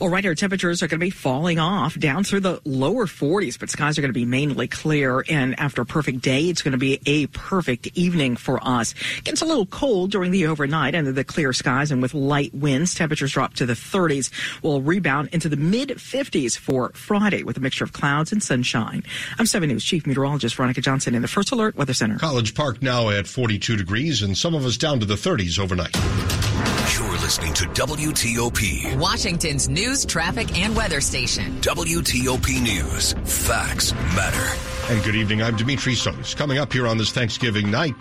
Well, right here, temperatures are going to be falling off down through the lower 40s, but skies are going to be mainly clear. And after a perfect day, it's going to be a perfect evening for us. Gets a little cold during the overnight under the clear skies and with light winds. Temperatures drop to the 30s. Will rebound into the mid 50s for Friday with a mixture of clouds and sunshine. I'm 7 News Chief Meteorologist Veronica Johnson in the First Alert Weather Center. College Park now at 42 degrees and some of us down to the 30s overnight. You're listening to WTOP, Washington's news, traffic, and weather station. WTOP News. Facts matter. And good evening. I'm Dimitri Sotis. Coming up here on this Thanksgiving night,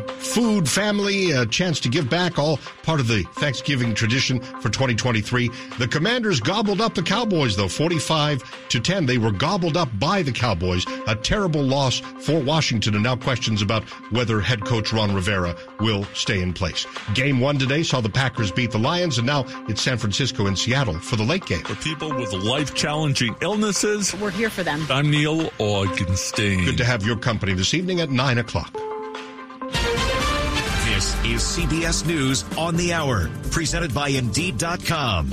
food, family, a chance to give back, all part of the Thanksgiving tradition for 2023. The Commanders gobbled up the Cowboys, though, 45 to 10. They were gobbled up by the Cowboys. A terrible loss for Washington, and now questions about whether head coach Ron Rivera will stay in place. Game one today saw the Packers beat the Lions, and now it's San Francisco and Seattle for the late game. For people with life challenging illnesses, we're here for them. I'm Neil Augenstein. Good to have your company this evening at 9 o'clock. This is CBS News on the Hour, presented by Indeed.com.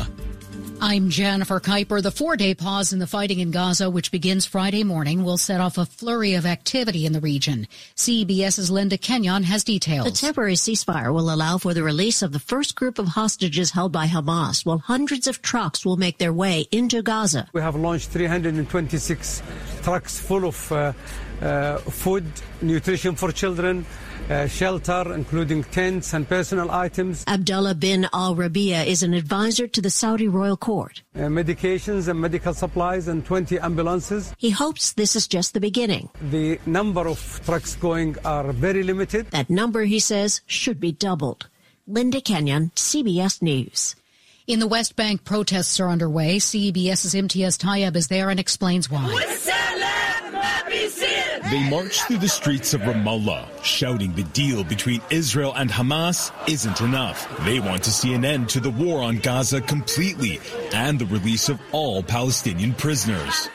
I'm Jennifer Keiper. The four day pause in the fighting in Gaza, which begins Friday morning, will set off a flurry of activity in the region. CBS's Linda Kenyon has details. The temporary ceasefire will allow for the release of the first group of hostages held by Hamas, while hundreds of trucks will make their way into Gaza. We have launched 326 trucks full of uh, food, nutrition for children, uh, shelter, including tents and personal items. Abdullah bin Al Rabia is an advisor to the Saudi royal court. Uh, medications and medical supplies and 20 ambulances. He hopes this is just the beginning. The number of trucks going are very limited. That number, he says, should be doubled. Linda Kenyon, CBS News. In the West Bank, protests are underway. CBS's Imtiaz Tyab is there and explains why. They march through the streets of Ramallah, shouting the deal between Israel and Hamas isn't enough. They want to see an end to the war on Gaza completely and the release of all Palestinian prisoners.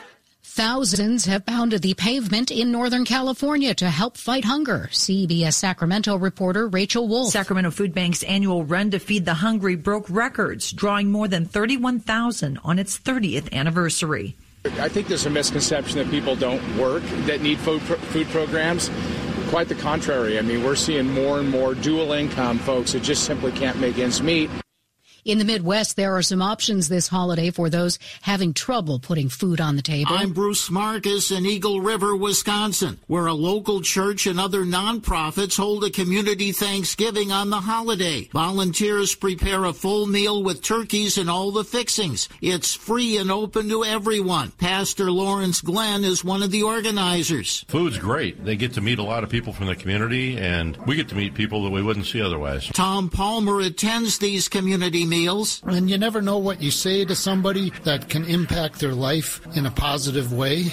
Thousands have pounded the pavement in Northern California to help fight hunger. CBS Sacramento reporter Rachel Wolf. Sacramento Food Bank's annual Run to Feed the Hungry broke records, drawing more than 31,000 on its 30th anniversary. I think there's a misconception that people don't work that need food, food programs. Quite the contrary. I mean, we're seeing more and more dual income folks that just simply can't make ends meet. In the Midwest, there are some options this holiday for those having trouble putting food on the table. I'm Bruce Marcus in Eagle River, Wisconsin, where a local church and other nonprofits hold a community Thanksgiving on the holiday. Volunteers prepare a full meal with turkeys and all the fixings. It's free and open to everyone. Pastor Lawrence Glenn is one of the organizers. Food's great. They get to meet a lot of people from the community, and we get to meet people that we wouldn't see otherwise. Tom Palmer attends these community meals. And you never know what you say to somebody that can impact their life in a positive way.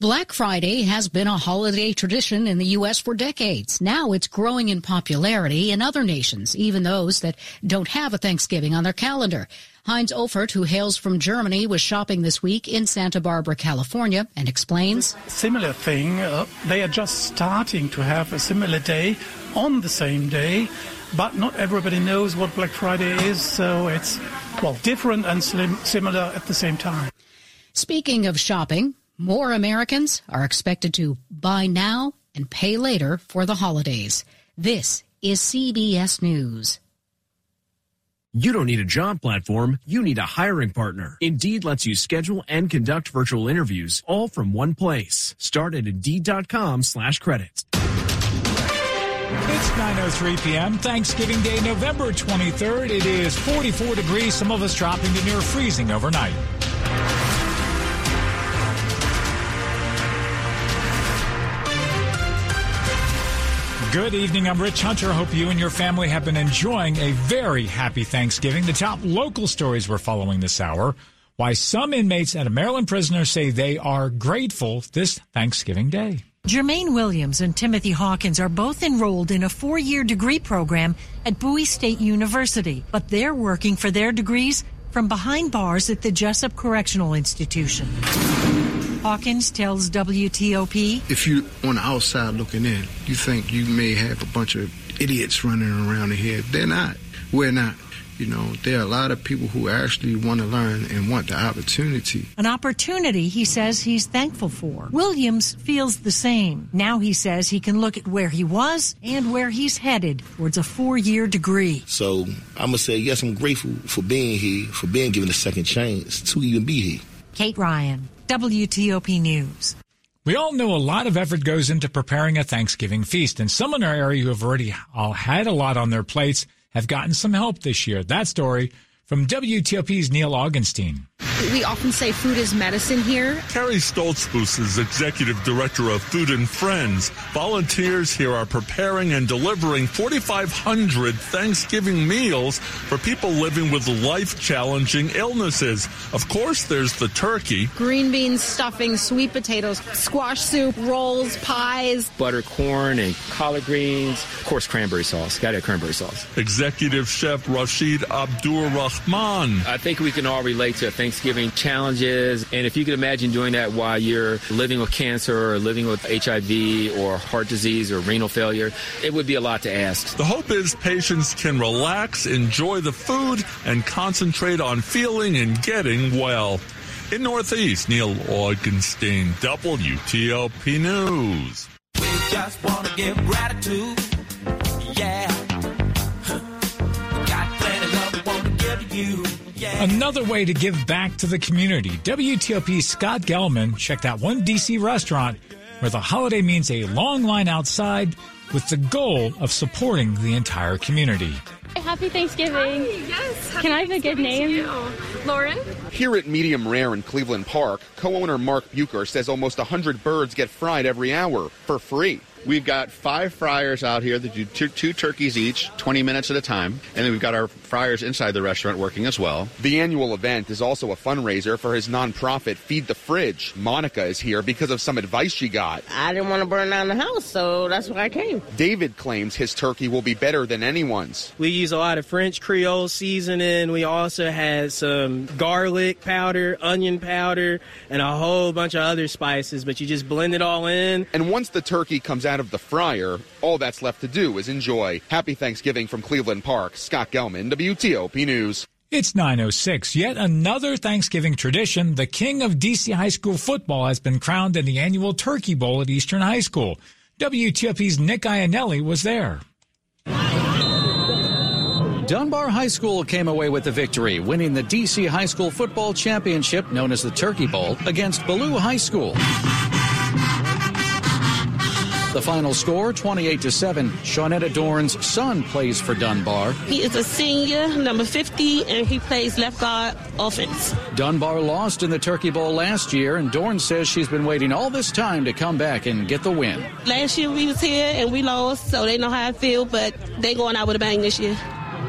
Black Friday has been a holiday tradition in the U.S. for decades. Now it's growing in popularity in other nations, even those that don't have a Thanksgiving on their calendar. Heinz Offert, who hails from Germany, was shopping this week in Santa Barbara, California, and explains. Similar thing. Uh, they are just starting to have a similar day on the same day but not everybody knows what Black Friday is, so it's, well, different and slim, similar at the same time. Speaking of shopping, more Americans are expected to buy now and pay later for the holidays. This is CBS News. You don't need a job platform, you need a hiring partner. Indeed lets you schedule and conduct virtual interviews all from one place. Start at Indeed.com slash credits. It's 9.03 p.m., Thanksgiving Day, November 23rd. It is 44 degrees, some of us dropping to near freezing overnight. Good evening. I'm Rich Hunter. Hope you and your family have been enjoying a very happy Thanksgiving. The top local stories we're following this hour. Why some inmates at a Maryland prisoner say they are grateful this Thanksgiving Day. Jermaine Williams and Timothy Hawkins are both enrolled in a four year degree program at Bowie State University, but they're working for their degrees from behind bars at the Jessup Correctional Institution. Hawkins tells WTOP. If you're on the outside looking in, you think you may have a bunch of idiots running around here. They're not. We're not. You know, there are a lot of people who actually want to learn and want the opportunity. An opportunity he says he's thankful for. Williams feels the same. Now he says he can look at where he was and where he's headed towards a four year degree. So I'm going to say, yes, I'm grateful for being here, for being given a second chance to even be here. Kate Ryan, WTOP News. We all know a lot of effort goes into preparing a Thanksgiving feast, and some in our area who have already all had a lot on their plates have gotten some help this year. That story from WTOP's Neil Augenstein. We often say food is medicine here. Carrie Stoltzfus is executive director of Food and Friends. Volunteers here are preparing and delivering 4,500 Thanksgiving meals for people living with life-challenging illnesses. Of course, there's the turkey. Green beans, stuffing, sweet potatoes, squash soup, rolls, pies. Butter corn and collard greens. Of course, cranberry sauce. Got to have cranberry sauce. Executive Chef Rashid Abdur Rahman. I think we can all relate to Thanksgiving challenges. And if you could imagine doing that while you're living with cancer or living with HIV or heart disease or renal failure, it would be a lot to ask. The hope is patients can relax, enjoy the food, and concentrate on feeling and getting well. In Northeast, Neil Augenstein, WTOP News. We just want to give gratitude. Yeah. Got plenty love we want to give you. Another way to give back to the community. WTOP's Scott Gelman checked out one DC restaurant where the holiday means a long line outside with the goal of supporting the entire community. Happy Thanksgiving. yes. Can I have a good name? Lauren? Here at Medium Rare in Cleveland Park, co-owner Mark Bucher says almost 100 birds get fried every hour for free. We've got five fryers out here that do two, two, turkeys each, 20 minutes at a time. And then we've got our fryers inside the restaurant working as well. The annual event is also a fundraiser for his nonprofit Feed the Fridge. Monica is here because of some advice she got. I didn't want to burn down the house, so that's why I came. David claims his turkey will be better than anyone's. We use a lot of French Creole seasoning. We also had some garlic powder, onion powder, and a whole bunch of other spices, but you just blend it all in. And once the turkey comes out of the fryer, all that's left to do is enjoy. Happy Thanksgiving from Cleveland Park. Scott Gelman, WTOP News. It's 906. Yet another Thanksgiving tradition. The king of DC high school football has been crowned in the annual Turkey Bowl at Eastern High School. WTOP's Nick Iannelli was there. Dunbar High School came away with the victory, winning the DC High School Football Championship, known as the Turkey Bowl, against Ballou High School. The final score, 28 to 7. Shawnetta Dorn's son plays for Dunbar. He is a senior, number 50, and he plays left guard offense. Dunbar lost in the Turkey Bowl last year, and Dorn says she's been waiting all this time to come back and get the win. Last year we was here and we lost, so they know how I feel, but they going out with a bang this year.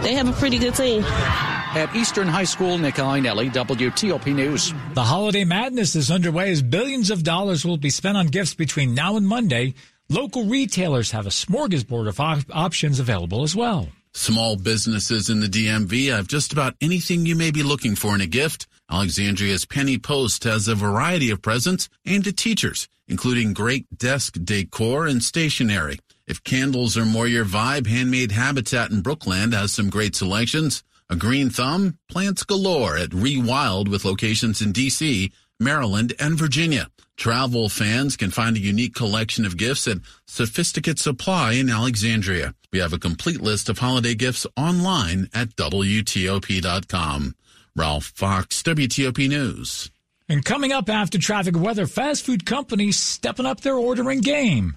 They have a pretty good team. At Eastern High School, Nick Iannelli, WTOP News. The holiday madness is underway as billions of dollars will be spent on gifts between now and Monday. Local retailers have a smorgasbord of op- options available as well. Small businesses in the DMV have just about anything you may be looking for in a gift. Alexandria's Penny Post has a variety of presents aimed at teachers, including great desk decor and stationery. If candles are more your vibe, Handmade Habitat in Brookland has some great selections. A green thumb, plants galore at Rewild with locations in DC, Maryland, and Virginia. Travel fans can find a unique collection of gifts at Sophisticate Supply in Alexandria. We have a complete list of holiday gifts online at WTOP.com. Ralph Fox, WTOP News. And coming up after traffic weather, fast food companies stepping up their ordering game.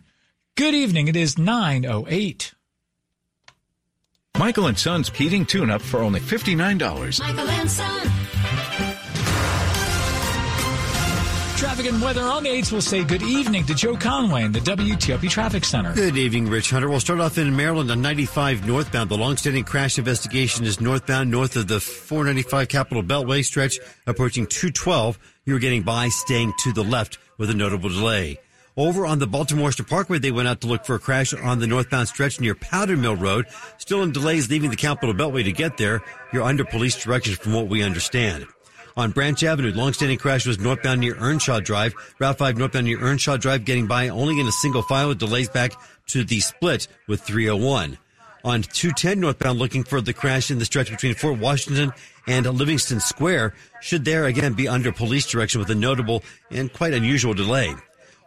Good evening. It is 908. Michael and Son's heating tune up for only $59. Michael and Son. Traffic and weather on the 8s will say good evening to Joe Conway in the WTOP Traffic Center. Good evening, Rich Hunter. We'll start off in Maryland on 95 northbound. The long-standing crash investigation is northbound, north of the 495 Capital Beltway stretch, approaching 212. You're getting by, staying to the left with a notable delay. Over on the Baltimore Oyster Parkway, they went out to look for a crash on the northbound stretch near Powder Mill Road. Still in delays leaving the Capital Beltway to get there. You're under police direction from what we understand. On Branch Avenue, longstanding crash was northbound near Earnshaw Drive. Route 5 northbound near Earnshaw Drive getting by only in a single file with delays back to the split with 301. On 210 northbound looking for the crash in the stretch between Fort Washington and Livingston Square should there again be under police direction with a notable and quite unusual delay.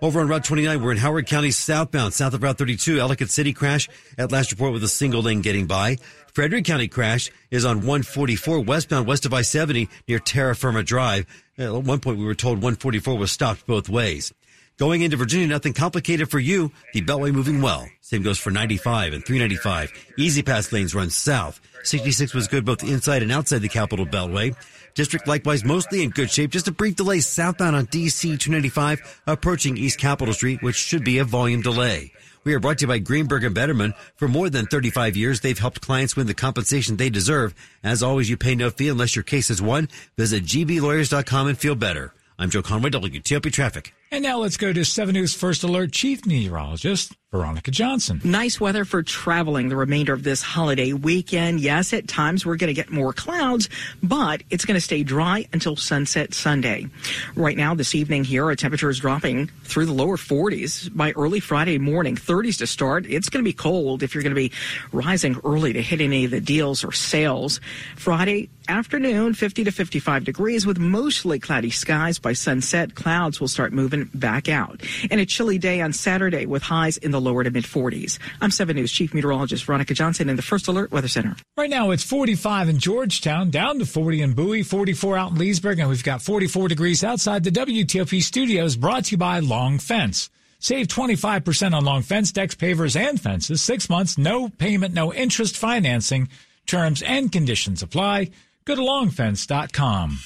Over on Route 29, we're in Howard County southbound, south of Route 32. Ellicott City crash at last report with a single lane getting by. Frederick County crash is on 144 westbound west of I-70 near Terra Firma Drive. At one point, we were told 144 was stopped both ways. Going into Virginia, nothing complicated for you. The Beltway moving well. Same goes for 95 and 395. E-ZPass lanes run south. 66 was good both inside and outside the Capital Beltway. District likewise mostly in good shape. Just a brief delay southbound on DC 295 approaching East Capitol Street, which should be a volume delay. We are brought to you by Greenberg and Bederman. For more than 35 years, they've helped clients win the compensation they deserve. As always, you pay no fee unless your case is won. Visit gblawyers.com and feel better. I'm Joe Conway, WTOP Traffic. And now let's go to 7 News First Alert Chief Meteorologist Veronica Johnson. Nice weather for traveling the remainder of this holiday weekend. Yes, at times we're going to get more clouds, but it's going to stay dry until sunset Sunday. Right now, this evening here, our temperature is dropping through the lower 40s. By early Friday morning, 30s to start. It's going to be cold if you're going to be rising early to hit any of the deals or sales. Friday afternoon, 50 to 55 degrees with mostly cloudy skies. By sunset, clouds will start moving back out. And a chilly day on Saturday with highs in the lower to mid 40s. I'm 7 News Chief Meteorologist Veronica Johnson in the First Alert Weather Center. Right now it's 45 in Georgetown, down to 40 in Bowie, 44 out in Leesburg, and we've got 44 degrees outside the WTOP studios brought to you by Long Fence. Save 25% on long fence decks, pavers, and fences. Six months, no payment, no interest financing. Terms and conditions apply. Go to longfence.com.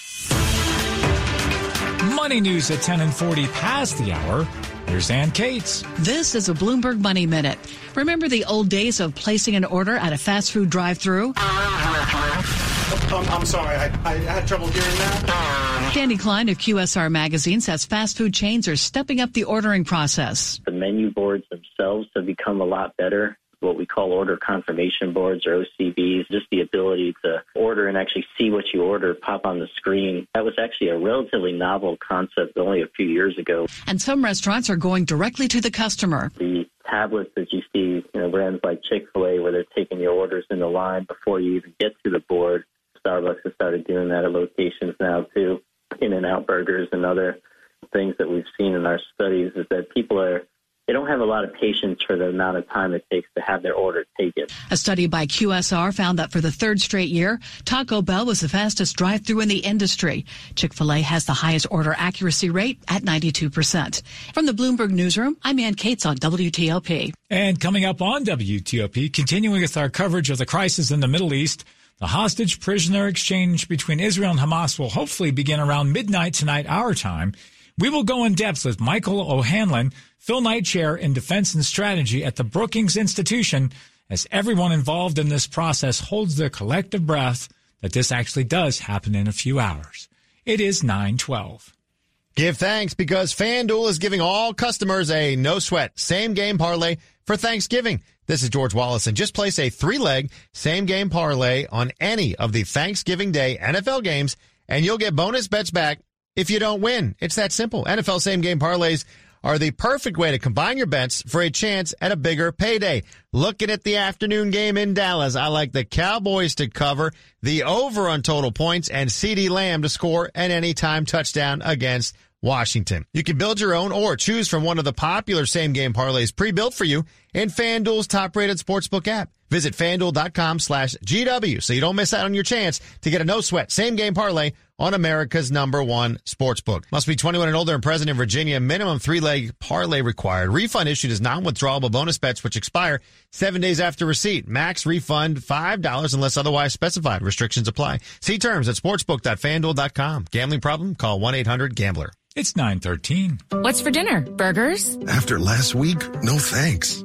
Money news at 10 and 40 past the hour. Here's Ann Cates. This is a Bloomberg Money Minute. Remember the old days of placing an order at a fast food drive through? I'm, I'm sorry, I, I had trouble hearing that. Danny Klein of QSR Magazine says fast food chains are stepping up the ordering process. The menu boards themselves have become a lot better what we call order confirmation boards or OCBs, just the ability to order and actually see what you order pop on the screen. That was actually a relatively novel concept only a few years ago. And some restaurants are going directly to the customer. The tablets that you see, you know, brands like Chick fil A, where they're taking your orders in the line before you even get to the board. Starbucks has started doing that at locations now too. In and Out Burgers and other things that we've seen in our studies is that people are don't have a lot of patience for the amount of time it takes to have their order taken. A study by QSR found that for the third straight year, Taco Bell was the fastest drive through in the industry. Chick fil A has the highest order accuracy rate at 92%. From the Bloomberg Newsroom, I'm Ann Cates on WTOP. And coming up on WTOP, continuing with our coverage of the crisis in the Middle East, the hostage prisoner exchange between Israel and Hamas will hopefully begin around midnight tonight, our time. We will go in depth with Michael O'Hanlon, Phil Knight Chair in Defense and Strategy at the Brookings Institution, as everyone involved in this process holds their collective breath that this actually does happen in a few hours. It is 912. Give thanks because FanDuel is giving all customers a no sweat same game parlay for Thanksgiving. This is George Wallace and just place a three leg same game parlay on any of the Thanksgiving Day NFL games and you'll get bonus bets back if you don't win. It's that simple. NFL same game parlays are the perfect way to combine your bets for a chance at a bigger payday. Looking at the afternoon game in Dallas, I like the Cowboys to cover, the over on total points, and CeeDee Lamb to score an anytime touchdown against Washington. You can build your own or choose from one of the popular same game parlays pre-built for you in FanDuel's top rated sportsbook app. Visit fanduel.com slash GW so you don't miss out on your chance to get a no sweat same game parlay on America's number one sportsbook. Must be 21 and older and present in Virginia. Minimum three leg parlay required. Refund issued as non withdrawable bonus bets which expire seven days after receipt. Max refund $5 unless otherwise specified. Restrictions apply. See terms at sportsbook.fanduel.com. Gambling problem? Call 1 800 Gambler. It's 913. What's for dinner? Burgers? After last week, no thanks.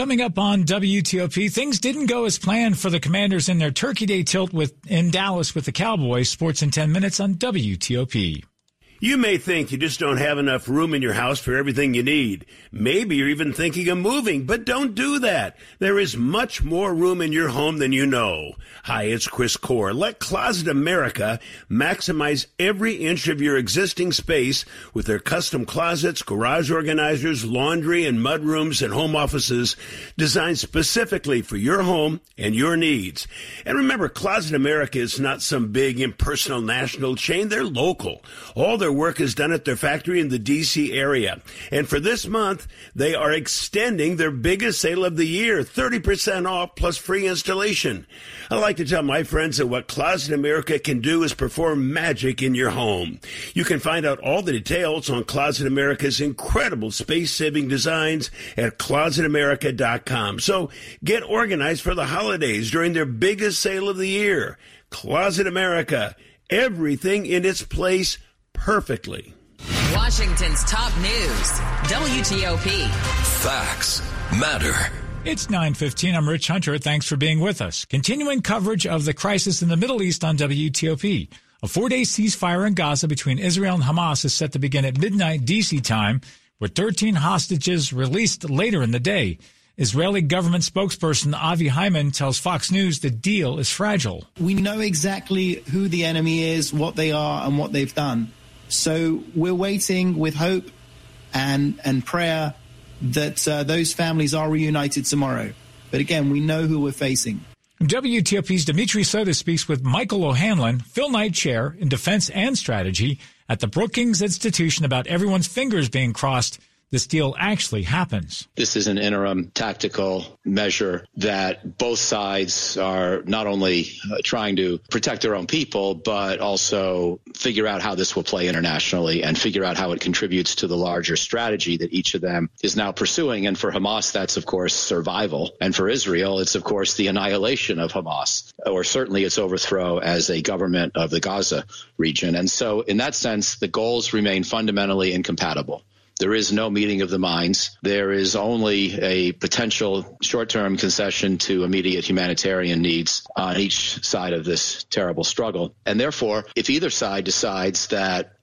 Coming up on WTOP, things didn't go as planned for the Commanders in their Turkey Day tilt with in Dallas with the Cowboys. Sports in 10 minutes on WTOP. You may think you just don't have enough room in your house for everything you need. Maybe you're even thinking of moving, but don't do that. There is much more room in your home than you know. Hi, it's Chris Core. Let Closet America maximize every inch of your existing space with their custom closets, garage organizers, laundry and mud rooms and home offices designed specifically for your home and your needs. And remember, Closet America is not some big impersonal national chain. They're local. All their work is done at their factory in the DC area. And for this month, they are extending their biggest sale of the year, 30% off plus free installation. I like to tell my friends that what Closet America can do is perform magic in your home. You can find out all the details on Closet America's incredible space-saving designs at closetamerica.com. So get organized for the holidays during their biggest sale of the year. Closet America. Everything in its place perfectly. Washington's top news WTOP. Facts matter. It's 9:15. I'm Rich Hunter. Thanks for being with us. Continuing coverage of the crisis in the Middle East on WTOP. A four-day ceasefire in Gaza between Israel and Hamas is set to begin at midnight DC time, with 13 hostages released later in the day. Israeli government spokesperson Avi Hyman tells Fox News the deal is fragile. We know exactly who the enemy is, what they are, and what they've done. So we're waiting with hope and and prayer that uh, those families are reunited tomorrow. But again, we know who we're facing. WTOP's Dimitri Sotis speaks with Michael O'Hanlon, Phil Knight Chair in Defense and Strategy at the Brookings Institution about everyone's fingers being crossed this deal actually happens. This is an interim tactical measure that both sides are not only uh, trying to protect their own people, but also figure out how this will play internationally and figure out how it contributes to the larger strategy that each of them is now pursuing. And for Hamas, that's of course survival. And for Israel, it's of course the annihilation of Hamas, or certainly its overthrow as a government of the Gaza region. And so in that sense, the goals remain fundamentally incompatible. There is no meeting of the minds. There is only a potential short-term concession to immediate humanitarian needs on each side of this terrible struggle. And therefore, if either side decides that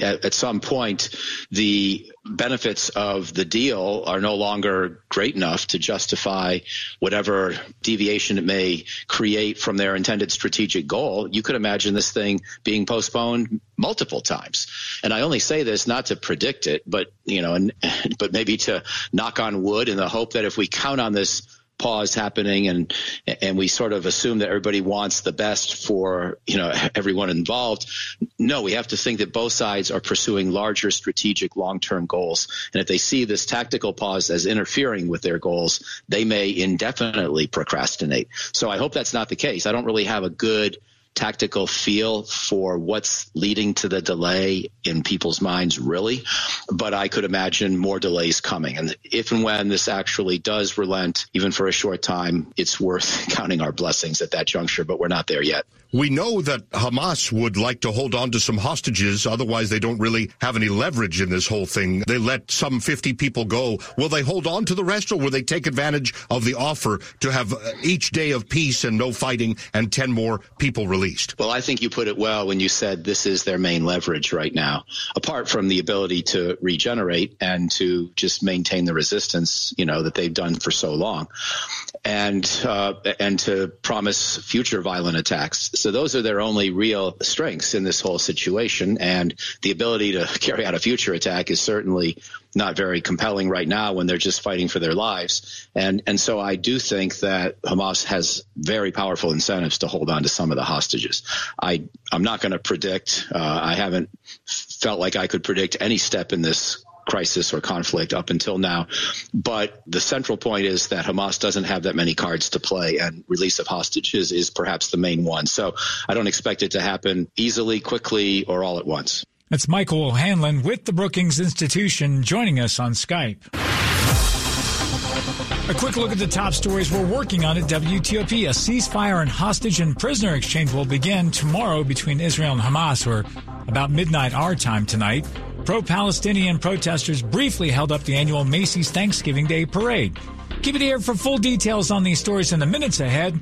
at, some point the benefits of the deal are no longer great enough to justify whatever deviation it may create from their intended strategic goal, you could imagine this thing being postponed multiple times. And I only say this not to predict it, but you know, and, but maybe to knock on wood in the hope that if we count on this pause happening and and we sort of assume that everybody wants the best for you know everyone involved. No we have to think that both sides are pursuing larger strategic long-term goals. And if they see this tactical pause as interfering with their goals they may indefinitely procrastinate. So i hope that's not the case. I don't really have a good tactical feel for what's leading to the delay in people's minds, really. But I could imagine more delays coming. And if and when this actually does relent, even for a short time, it's worth counting our blessings at that juncture, but we're not there yet. We know that Hamas would like to hold on to some hostages. Otherwise, they don't really have any leverage in this whole thing. They let some 50 people go. Will they hold on to the rest or will they take advantage of the offer to have uh, each day of peace and no fighting and 10 more people released? Well, I think you put it well when you said this is their main leverage right now. Apart from the ability to regenerate and to just maintain the resistance, you know, that they've done for so long. And uh, and to promise future violent attacks. So those are their only real strengths in this whole situation, and the ability to carry out a future attack is certainly not very compelling right now when they're just fighting for their lives. And and so I do think that Hamas has very powerful incentives to hold on to some of the hostages. I I'm not going to predict. Uh, I haven't felt like I could predict any step in this crisis or conflict up until now. But the central point is that Hamas doesn't have that many cards to play, and release of hostages is perhaps the main one. So I don't expect it to happen easily, quickly, or all at once. That's Michael O'Hanlon with the Brookings Institution joining us on Skype. A quick look at the top stories we're working on at WTOP. A ceasefire and hostage and prisoner exchange will begin tomorrow between Israel and Hamas, or about midnight our time tonight. Pro Palestinian protesters briefly held up the annual Macy's Thanksgiving Day parade. Keep it here for full details on these stories in the minutes ahead.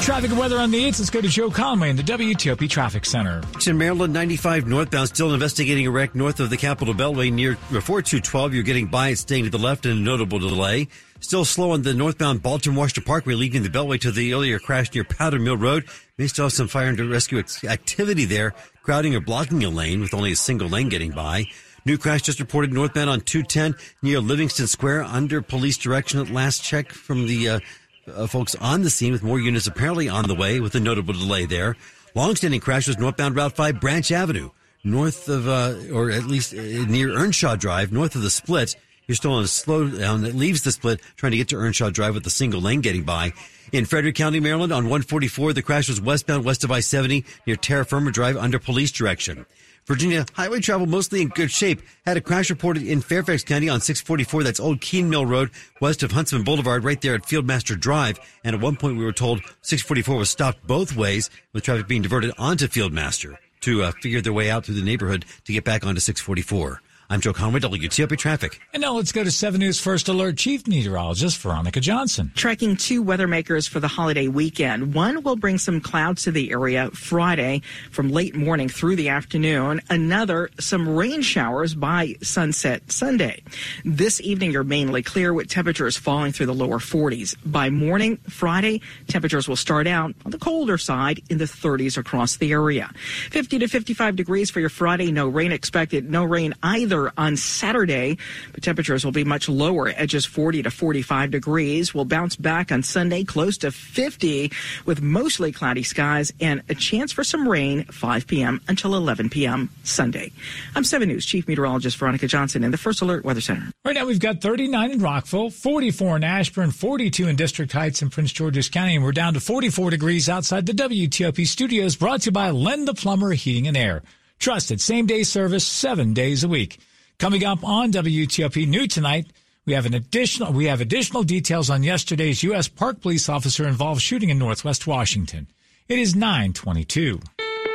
Traffic and weather on the 8th. Let's go to Joe Conway in the WTOP Traffic Center. In Maryland, 95 northbound, still investigating a wreck north of the Capital Beltway near before 212. You're getting by it staying to the left and a notable delay. Still slow on the northbound Baltimore Washington Parkway, leading the Beltway to the earlier crash near Powder Mill Road. May still have some fire and rescue activity there, crowding or blocking a lane with only a single lane getting by. New crash just reported northbound on 210 near Livingston Square under police direction at last check from the uh, uh, folks on the scene with more units apparently on the way with a notable delay there. Longstanding crash was northbound Route 5 Branch Avenue, north of, uh, or at least uh, near Earnshaw Drive, north of the split. You're still on a slow down that leaves the split, trying to get to Earnshaw Drive with a single lane getting by. In Frederick County, Maryland, on 144, the crash was westbound west of I-70 near Terra Firma Drive under police direction. Virginia highway travel mostly in good shape. Had a crash reported in Fairfax County on 644. That's Old Keene Mill Road, west of Huntsman Boulevard, right there at Fieldmaster Drive. And at one point, we were told 644 was stopped both ways, with traffic being diverted onto Fieldmaster to uh, figure their way out through the neighborhood to get back onto 644. I'm Joe Conway, WTOP Traffic. And now let's go to 7 News First Alert Chief Meteorologist Veronica Johnson. Tracking two weather makers for the holiday weekend. One will bring some clouds to the area Friday from late morning through the afternoon. Another, some rain showers by sunset Sunday. This evening, you're mainly clear with temperatures falling through the lower 40s. By morning Friday, temperatures will start out on the colder side in the 30s across the area. 50 to 55 degrees for your Friday. No rain expected. No rain either on Saturday, but temperatures will be much lower, at just 40 to 45 degrees. We'll bounce back on Sunday close to 50 with mostly cloudy skies and a chance for some rain 5 p.m. until 11 p.m. Sunday. I'm 7 News Chief Meteorologist Veronica Johnson in the First Alert Weather Center. Right now we've got 39 in Rockville, 44 in Ashburn, 42 in District Heights in Prince George's County, and we're down to 44 degrees outside the WTOP studios brought to you by Len the Plumber Heating and Air. Trusted same day service seven days a week. Coming up on WTOP New tonight, we have an additional we have additional details on yesterday's U.S. Park police officer involved shooting in Northwest Washington. It is 922.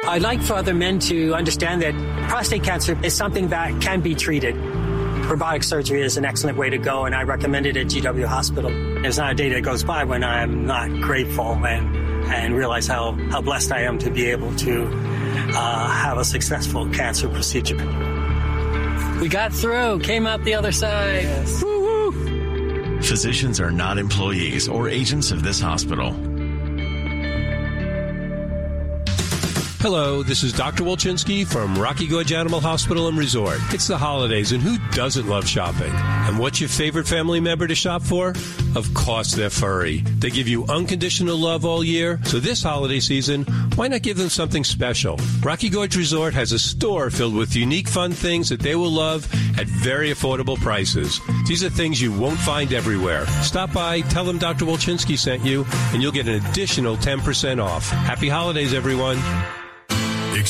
I'd like for other men to understand that prostate cancer is something that can be treated. Robotic surgery is an excellent way to go, and I recommend it at GW Hospital. There's not a day that goes by when I'm not grateful and, and realize how, how blessed I am to be able to uh, have a successful cancer procedure. We got through, came out the other side. Yes. Physicians are not employees or agents of this hospital. Hello, this is Dr. Wolchinski from Rocky Gorge Animal Hospital and Resort. It's the holidays, and who doesn't love shopping? And what's your favorite family member to shop for? Of course, they're furry. They give you unconditional love all year, so this holiday season, why not give them something special? Rocky Gorge Resort has a store filled with unique fun things that they will love at very affordable prices. These are things you won't find everywhere. Stop by, tell them Dr. Wolchinski sent you, and you'll get an additional 10% off. Happy holidays, everyone.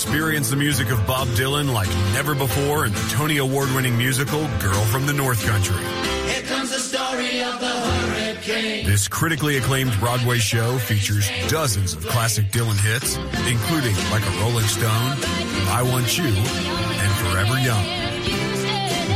Experience the music of Bob Dylan like never before in the Tony Award winning musical Girl from the North Country. Here comes the story of the hurricane. This critically acclaimed Broadway show features dozens of classic Dylan hits, including Like a Rolling Stone, I Want You, and Forever Young.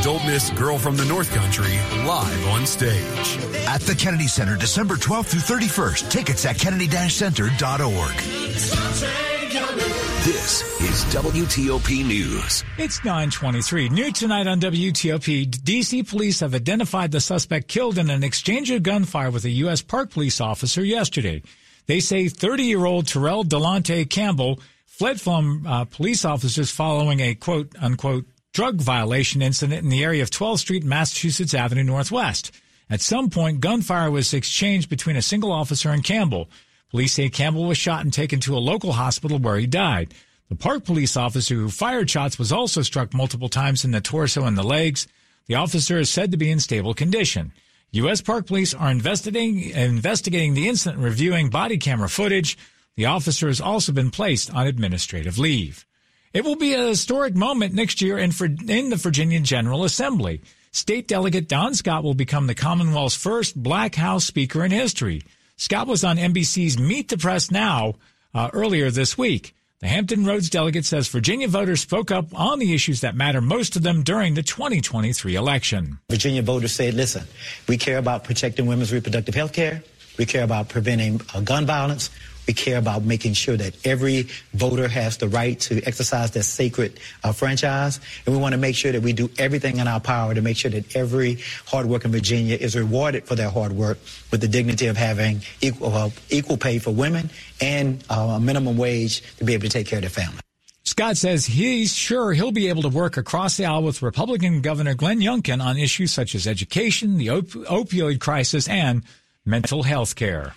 Don't miss Girl from the North Country live on stage. At the Kennedy Center, December 12th through 31st. Tickets at kennedy-center.org. This is WTOP News. It's 923. New tonight on WTOP. DC police have identified the suspect killed in an exchange of gunfire with a U.S. Park Police officer yesterday. They say 30-year-old Terrell Delonte Campbell fled from uh, police officers following a quote unquote drug violation incident in the area of 12th Street, Massachusetts Avenue Northwest. At some point, gunfire was exchanged between a single officer and Campbell. Police say Campbell was shot and taken to a local hospital where he died. The park police officer who fired shots was also struck multiple times in the torso and the legs. The officer is said to be in stable condition. U.S. Park Police are investigating, investigating the incident and reviewing body camera footage. The officer has also been placed on administrative leave. It will be a historic moment next year in, in the Virginia General Assembly. State Delegate Don Scott will become the Commonwealth's first black House Speaker in history. Scott was on NBC's Meet the Press Now uh, earlier this week. The Hampton Roads delegate says Virginia voters spoke up on the issues that matter most to them during the 2023 election. Virginia voters said, listen, we care about protecting women's reproductive health care. We care about preventing uh, gun violence. We care about making sure that every voter has the right to exercise their sacred uh, franchise. And we want to make sure that we do everything in our power to make sure that every hardworking Virginia is rewarded for their hard work with the dignity of having equal, uh, equal pay for women and uh, a minimum wage to be able to take care of their family. Scott says he's sure he'll be able to work across the aisle with Republican Governor Glenn Youngkin on issues such as education, the op- opioid crisis, and mental health care.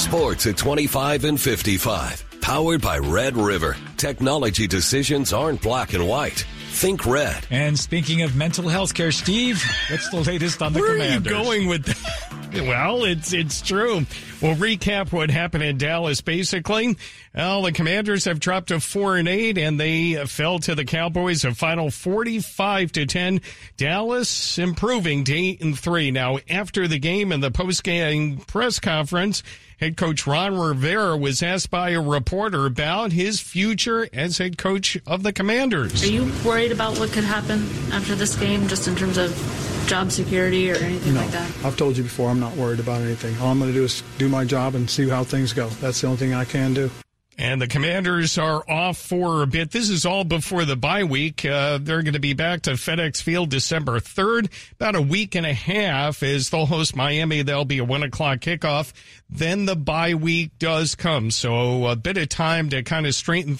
Sports at 25 and 55. Powered by Red River. Technology decisions aren't black and white. Think red. And speaking of mental health care, Steve, what's the latest on the Where Commanders? are you going with that? Well, it's it's true. We'll recap what happened in Dallas. Basically, well, the Commanders have dropped to four and eight, and they fell to the Cowboys a final forty-five to ten. Dallas improving to eight and three now. After the game and the post-game press conference, head coach Ron Rivera was asked by a reporter about his future as head coach of the Commanders. Are you worried about what could happen after this game, just in terms of job security or anything no, like that? I've told you before, I'm not worried about anything. All I'm going to do is do my job and see how things go. That's the only thing I can do. And the Commanders are off for a bit. This is all before the bye week. Uh, they're going to be back to FedEx Field December 3rd, about a week and a half as they'll host Miami. There'll be a one o'clock kickoff. Then the bye week does come. So a bit of time to kind of straighten